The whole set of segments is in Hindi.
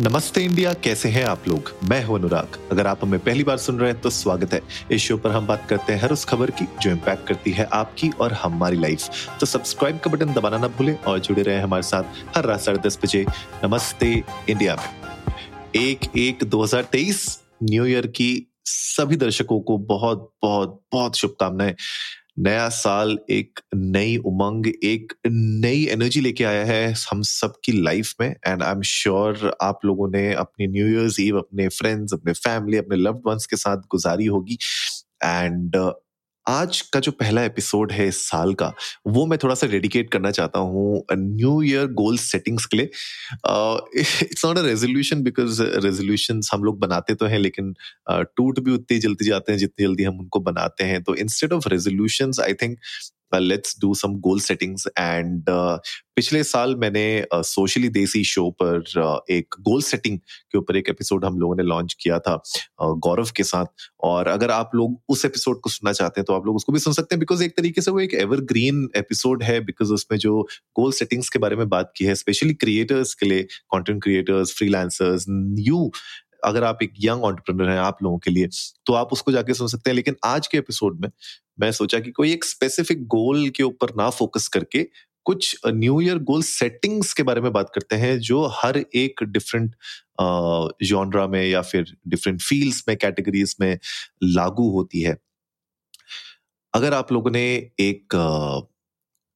नमस्ते इंडिया, कैसे हैं आप लोग? मैं हूँ अनुराग। अगर आप हमें पहली बार सुन रहे हैं तो स्वागत है। इस शो पर हम बात करते हैं हर उस खबर की, जो इम्पैक्ट करती है आपकी और हमारी लाइफ तो सब्सक्राइब का बटन दबाना ना भूलें और जुड़े रहे हमारे साथ हर रात साढ़े दस बजे नमस्ते इंडिया में। एक एक दो न्यू ईयर की सभी दर्शकों को बहुत बहुत बहुत शुभकामनाएँ। नया साल एक नई उमंग, एक नई एनर्जी लेके आया है हम सब की लाइफ में। एंड आई एम श्योर आप लोगों ने अपनी न्यू ईयर्स ईव अपने फ्रेंड्स अपने फैमिली अपने लव्ड वंस के साथ गुजारी होगी। एंड आज का जो पहला एपिसोड है इस साल का, वो मैं थोड़ा सा डेडिकेट करना चाहता हूँ न्यू ईयर गोल सेटिंग्स के लिए। It's not a resolution because resolution हम लोग बनाते तो हैं, लेकिन टूट भी उतनी जल्दी जाते हैं जितनी जल्दी हम उनको बनाते हैं। तो instead of resolution I think let's do some goal settings and पिछले साल मैंने सोशली uh, देसी शो पर uh, एक गोल सेटिंग के ऊपर एक एपिसोड हम लोगों ने लॉन्च किया था गौरव uh, के साथ। और अगर आप लोग उस एपिसोड को सुनना चाहते हैं तो आप लोग उसको भी सुन सकते हैं बिकॉज़ एक तरीके से वो एक एवरग्रीन एपिसोड है बिकॉज़ उसमें जो गोल सेटिंग्स के बारे में बात की है स्पेशली क्रिएटर्स के लिए कॉन्टेंट क्रिएटर्स फ्रीलांसर्स न्यू अगर आप एक यंग ऑन्टरप्रनर हैं आप लोगों के लिए तो आप उसको जाके सुन सकते हैं। लेकिन आज के एपिसोड में मैं सोचा कि कोई एक स्पेसिफिक गोल के ऊपर ना फोकस करके कुछ न्यू ईयर गोल सेटिंग्स के बारे में बात करते हैं, जो हर एक डिफरेंट जॉनरा में या फिर डिफरेंट फील्ड्स में कैटेगरीज में लागू होती है। अगर आप लोगों ने एक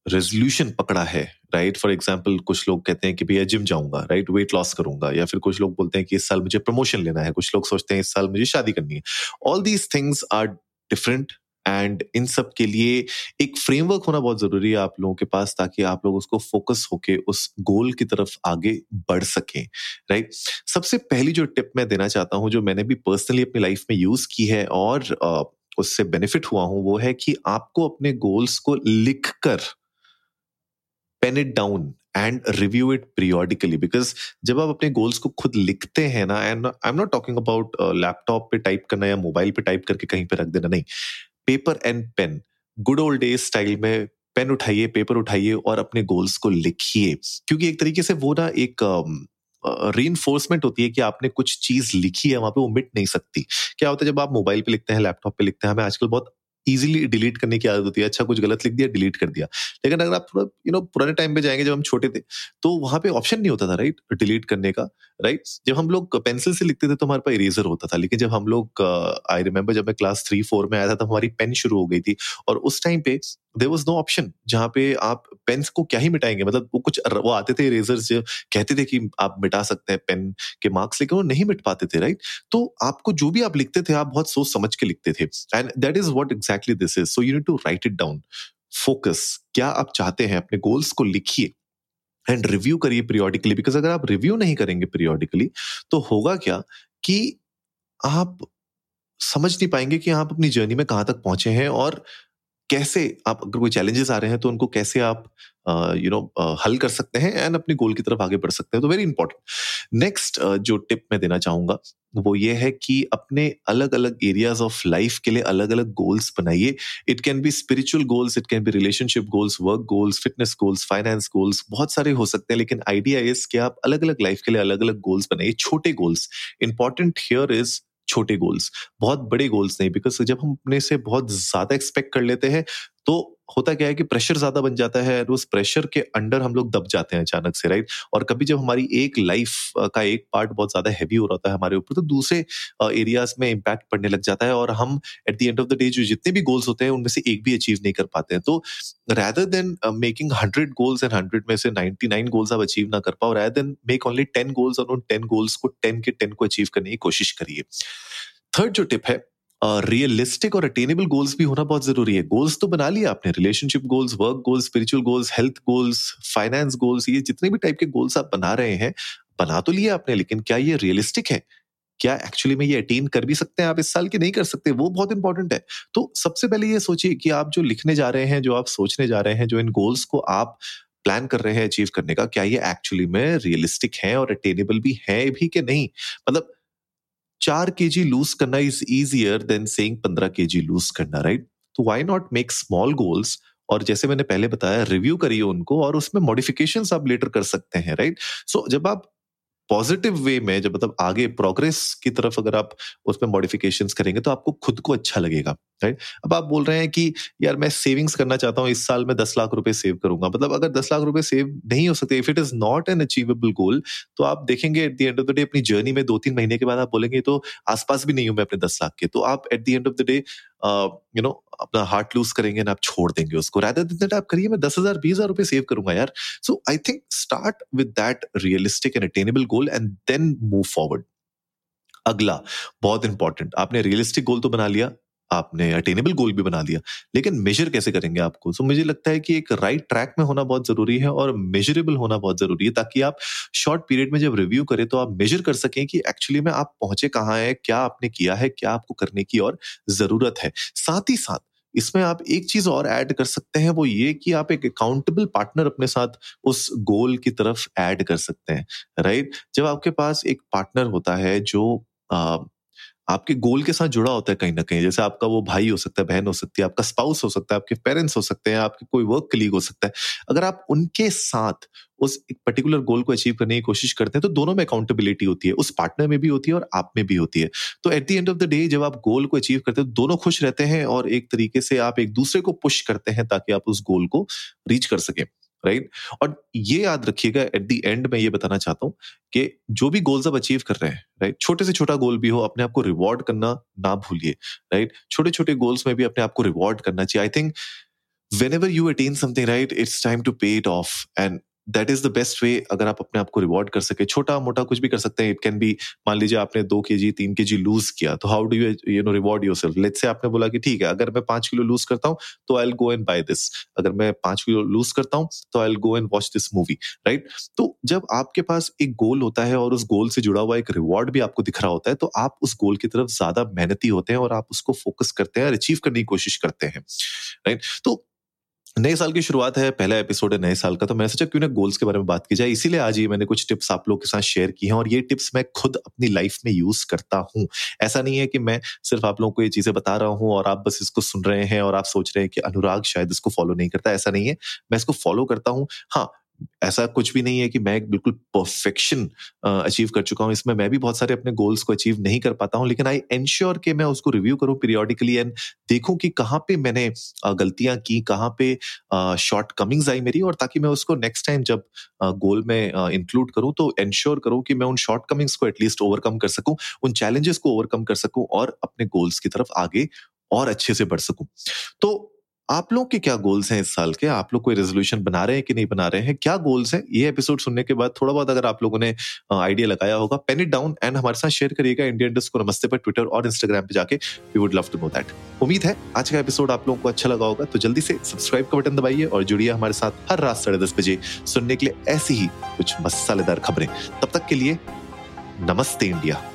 रेजोल्यूशन पकड़ा है राइट फॉर एग्ज़ाम्पल कुछ लोग कहते हैं कि भैया जिम जाऊँगा राइट वेट लॉस करूँगा, या फिर कुछ लोग बोलते हैं कि इस साल मुझे प्रमोशन लेना है। कुछ लोग सोचते हैं इस साल मुझे शादी करनी है। All these things are different and इन सब के लिए एक फ्रेमवर्क होना बहुत ज़रूरी है आप लोगों के पास ताकि आप लोग उसको फोकस होके उस गोल की तरफ़ आगे बढ़ सकें राइट सबसे पहली जो टिप मैं देना चाहता हूँ, जो मैंने भी पर्सनली अपनी लाइफ में यूज़ की है और उससे बेनिफिट हुआ हूँ, वो है कि आपको अपने गोल्स को लिख कर pen it down and review it periodically because जब आप अपने गोल्स को खुद लिखते हैं ना and I am not talking about laptop पे टाइप करना या मोबाइल पे टाइप करके कहीं पे रख देना नहीं। Paper and pen good old days style में पेन उठाइए पेपर उठाइए और अपने गोल्स को लिखिए। क्योंकि एक तरीके से वो ना एक री uh, होती है कि आपने कुछ चीज़ लिखी है वहाँ पे वो मिट नहीं सकती। क्या होता है जब आप मोबाइल पे लिखते हैं लैपटॉप पे लिखते हैं हमें आजकल बहुत इजीली डिलीट करने की आदत होती है। अच्छा कुछ गलत लिख दिया डिलीट कर दिया। लेकिन अगर आप थोड़ा यू नो पुराने टाइम पे जाएँगे जब हम छोटे थे तो वहाँ पे ऑप्शन नहीं होता था राइट डिलीट करने का राइट जब हम लोग पेंसिल से लिखते थे तो हमारे पास इरेजर होता था। लेकिन जब हम लोग आई रिमेम्बर जब मैं क्लास थ्री फोर में आया था तो हमारी पेन शुरू हो गई थी। और उस टाइम पे देर वॉज़ नो ऑप्शन जहाँ पे आप पेन्स को क्या ही मिटाएँगे? मतलब वो कुछ वो आते थे इरेजर जो कहते थे कि आप मिटा सकते हैं पेन के मार्क्स लेकिन वो नहीं मिट पाते थे राइट तो आपको जो भी आप लिखते थे, आप बहुत सोच समझ के लिखते थे। And that is what exactly this is so you need to write it down focus क्या आप चाहते हैं अपने गोल्स को लिखिए एंड रिव्यू करिए पीरियोडिकली बिकॉज़ अगर आप रिव्यू नहीं करेंगे पीरियोडिकली तो होगा क्या कि आप समझ नहीं पाएँगे कि आप अपनी जर्नी में कहाँ तक पहुँचे हैं और कैसे आप, अगर कोई चैलेंजेस आ रहे हैं तो उनको कैसे आप यू नो हल कर सकते हैं एंड अपनी गोल की तरफ़ आगे बढ़ सकते हैं तो वेरी इंपॉर्टेंट नेक्स्ट जो टिप मैं देना चाहूँगा, वो ये है कि अपने अलग अलग एरियाज़ ऑफ़ लाइफ के लिए अलग अलग गोल्स बनाइए। It can be spiritual goals it can be relationship goals work goals fitness goals finance goals बहुत सारे हो सकते हैं, लेकिन आइडिया इज़ कि आप अलग अलग लाइफ के लिए अलग अलग गोल्स बनाइए, छोटे गोल्स इंपॉर्टेंट हियर इज़ छोटे गोल्स बहुत बड़े गोल्स नहीं बिकॉज़ जब हम अपने से बहुत ज़्यादा एक्सपेक्ट कर लेते हैं तो होता क्या है कि प्रेशर ज़्यादा बन जाता है उस प्रेशर के अंडर हम लोग दब जाते हैं अचानक से राइट और कभी जब हमारी एक लाइफ का एक पार्ट बहुत ज़्यादा हैवी हो रहा है हमारे ऊपर तो दूसरे एरियाज़ में इम्पैक्ट पड़ने लग जाता है और हम at the end of the day जो जितने भी गोल्स होते हैं उनमें से एक भी अचीव नहीं कर पाते हैं। तो rather than making hundred goals and hundred में से नाइनटी नाइन गोल्स आप अचीव ना कर पाओ rather than make only ten goals और उन टेन गोल्स को टेन के टेन को अचीव करने की कोशिश करिए। थर्ड जो टिप है रियलिस्टिक और अटेनेबल गोल्स भी होना बहुत ज़रूरी है। गोल्स तो बना लिया आपने। Relationship goals work goals spiritual goals health goals finance goals ये जितने भी टाइप के गोल्स आप बना रहे हैं, बना तो लिया आपने, लेकिन क्या ये रियलिस्टिक है? क्या एक्चुअली में ये अटेन कर भी सकते हैं आप इस साल के नहीं कर सकते? वो बहुत इंपॉर्टेंट है। तो सबसे पहले ये सोचिए कि आप जो लिखने जा रहे हैं, जो आप सोचने जा रहे हैं, जो इन गोल्स को आप प्लान कर रहे हैं अचीव करने का, क्या ये एक्चुअली में रियलिस्टिक है और अटेनेबल भी है भी कि नहीं? मतलब चार के जी लूज करना इज़ इजियर देन सेइंग पंद्रह के जी लूज करना राइट तो why not make small goals और जैसे मैंने पहले बताया रिव्यू करिए उनको और उसमें मॉडिफिकेशन आप लेटर कर सकते हैं राइट सो so, जब आप पॉजिटिव वे में जब मतलब आगे प्रोग्रेस की तरफ़ अगर आप उसमें मॉडिफिकेशन करेंगे तो आपको खुद को अच्छा लगेगा राइट अब आप बोल रहे हैं कि, यार, मैं सेविंग्स करना चाहता हूँ, इस साल में दस लाख रुपए सेव करूँगा। मतलब अगर दस लाख रुपए सेव नहीं हो सकते if it is not an achievable goal तो आप देखेंगे at the end of the day अपनी जर्नी में दो तीन महीने के बाद आप बोलेंगे तो आसपास भी नहीं हूँ मैं अपने दस लाख के। तो आप at the end of the day you know अपना हार्ट लूज करेंगे ना, आप छोड़ देंगे उसको। रादर दिन आप करिए, मैं दस हज़ार, बीस हज़ार रुपए सेव करूँगा यार। So I think start with that realistic and attainable goal and then move forward अगला, बहुत इंपॉर्टेंट आपने रियलिस्टिक गोल तो बना लिया। आपने अटेनेबल गोल भी बना लिया। लेकिन मेजर कैसे करेंगे आपको? सो so, मुझे लगता है कि एक राइट right ट्रैक में होना बहुत ज़रूरी है और मेजरेबल होना बहुत ज़रूरी है ताकि आप शॉर्ट पीरियड में जब रिव्यू करें तो आप मेजर कर सकें कि एक्चुअली में आप पहुँचे कहाँ है क्या आपने किया है क्या आपको करने की और ज़रूरत है। साथ ही साथ इसमें आप एक चीज़ और ऐड कर सकते हैं वो ये कि आप एक अकाउंटेबल पार्टनर अपने साथ उस गोल की तरफ़ ऐड कर सकते हैं राइट जब आपके पास एक पार्टनर होता है जो आपके गोल के साथ जुड़ा होता है कहीं ना कहीं। जैसे आपका वो भाई हो सकता है, बहन हो सकती है, आपका स्पाउस हो सकता है, आपके पेरेंट्स हो सकते हैं, आपके कोई वर्क कलीग हो सकता है। अगर आप उनके साथ उस एक पर्टिकुलर गोल को अचीव करने की कोशिश करते हैं तो दोनों में अकाउंटेबिलिटी होती है। उस पार्टनर में भी होती है और आप में भी होती है। तो at the end of the day जब आप गोल को अचीव करते हैं तो दोनों खुश रहते हैं और एक तरीके से आप एक दूसरे को पुश करते हैं ताकि आप उस गोल को रीच कर सकें। राइट और ये याद रखिएगा एट द एंड मैं ये बताना चाहता हूँ कि जो भी गोल्स आप अचीव कर रहे हैं राइट छोटे से छोटा गोल भी हो, अपने आप को रिवॉर्ड करना ना भूलिए राइट छोटे छोटे गोल्स में भी अपने आप को रिवॉर्ड करना चाहिए। I think whenever you attain something, right, it's time to pay it off and that is the best way अगर आप अपने आप को रिवॉर्ड कर सके। छोटा, मोटा कुछ भी कर सकते हैं। इट कैन बी मान लीजिए आपने दो के जी तीन के जी लूज किया तो how do you you know reward yourself let's say आपने बोला कि ठीक है, अगर मैं पाँच किलो लूज करता हूँ तो I'll go and buy this अगर मैं पाँच किलो लूज करता हूँ तो I'll go and watch this movie right तो जब आपके पास एक गोल होता है और उस गोल से जुड़ा हुआ एक रिवॉर्ड भी आपको दिख रहा होता है तो आप उस गोल की तरफ़ ज़्यादा मेहनती होते हैं और आप उसको फोकस करते हैं और अचीव करने की कोशिश करते हैं राइट तो नए साल की शुरुआत है, पहला एपिसोड है नए साल का तो मैंने सोचा क्यों ना गोल्स के बारे में बात की जाए। इसीलिए आज ये मैंने कुछ टिप्स आप लोगों के साथ शेयर की हैं और ये टिप्स मैं खुद अपनी लाइफ में यूज़ करता हूँ। ऐसा नहीं है कि मैं सिर्फ़ आप लोगों को ये चीज़ें बता रहा हूँ और आप बस इसको सुन रहे हैं और आप सोच रहे हैं कि अनुराग शायद इसको फॉलो नहीं करता, ऐसा नहीं है। मैं इसको फॉलो करता हूँ। हाँ ऐसा कुछ भी नहीं है कि मैं एक बिल्कुल परफेक्शन अचीव कर चुका हूँ। इसमें मैं भी बहुत सारे अपने गोल्स को अचीव नहीं कर पाता हूँ, लेकिन आई एंश्योर कि मैं उसको रिव्यू करूँ पीरियोडिकली एंड देखूँ कि कहाँ पे मैंने गलतियाँ की, कहाँ पे शॉर्ट कमिंग्स आई मेरी और ताकि मैं उसको नेक्स्ट टाइम जब गोल में इंक्लूड करूँ तो एंश्योर करूँ कि मैं उन शॉर्ट कमिंग्स को एटलीस्ट ओवरकम कर सकूँ, उन चैलेंजेस को ओवरकम कर सकूँ और अपने गोल्स की तरफ़ आगे और अच्छे से बढ़ सकूँ। तो आप लोग के क्या गोल्स हैं इस साल के? आप लोग कोई रेजोल्यूशन बना रहे हैं कि नहीं बना रहे हैं? क्या गोल्स हैं? ये एपिसोड सुनने के बाद थोड़ा बहुत अगर आप लोगों ने आइडिया लगाया होगा पेन इट डाउन एंड हमारे साथ शेयर करिएगा इंडियन को नमस्ते पर ट्विटर और इंस्टाग्राम पे जाके। We would love to know that उम्मीद है आज का एपिसोड आप लोगों को अच्छा लगा होगा तो जल्दी से सब्सक्राइब का बटन दबाइए और जुड़िए हमारे साथ हर रात साढ़े दस बजे सुनने के लिए ऐसी ही कुछ मसालेदार खबरें। तब तक के लिए नमस्ते इंडिया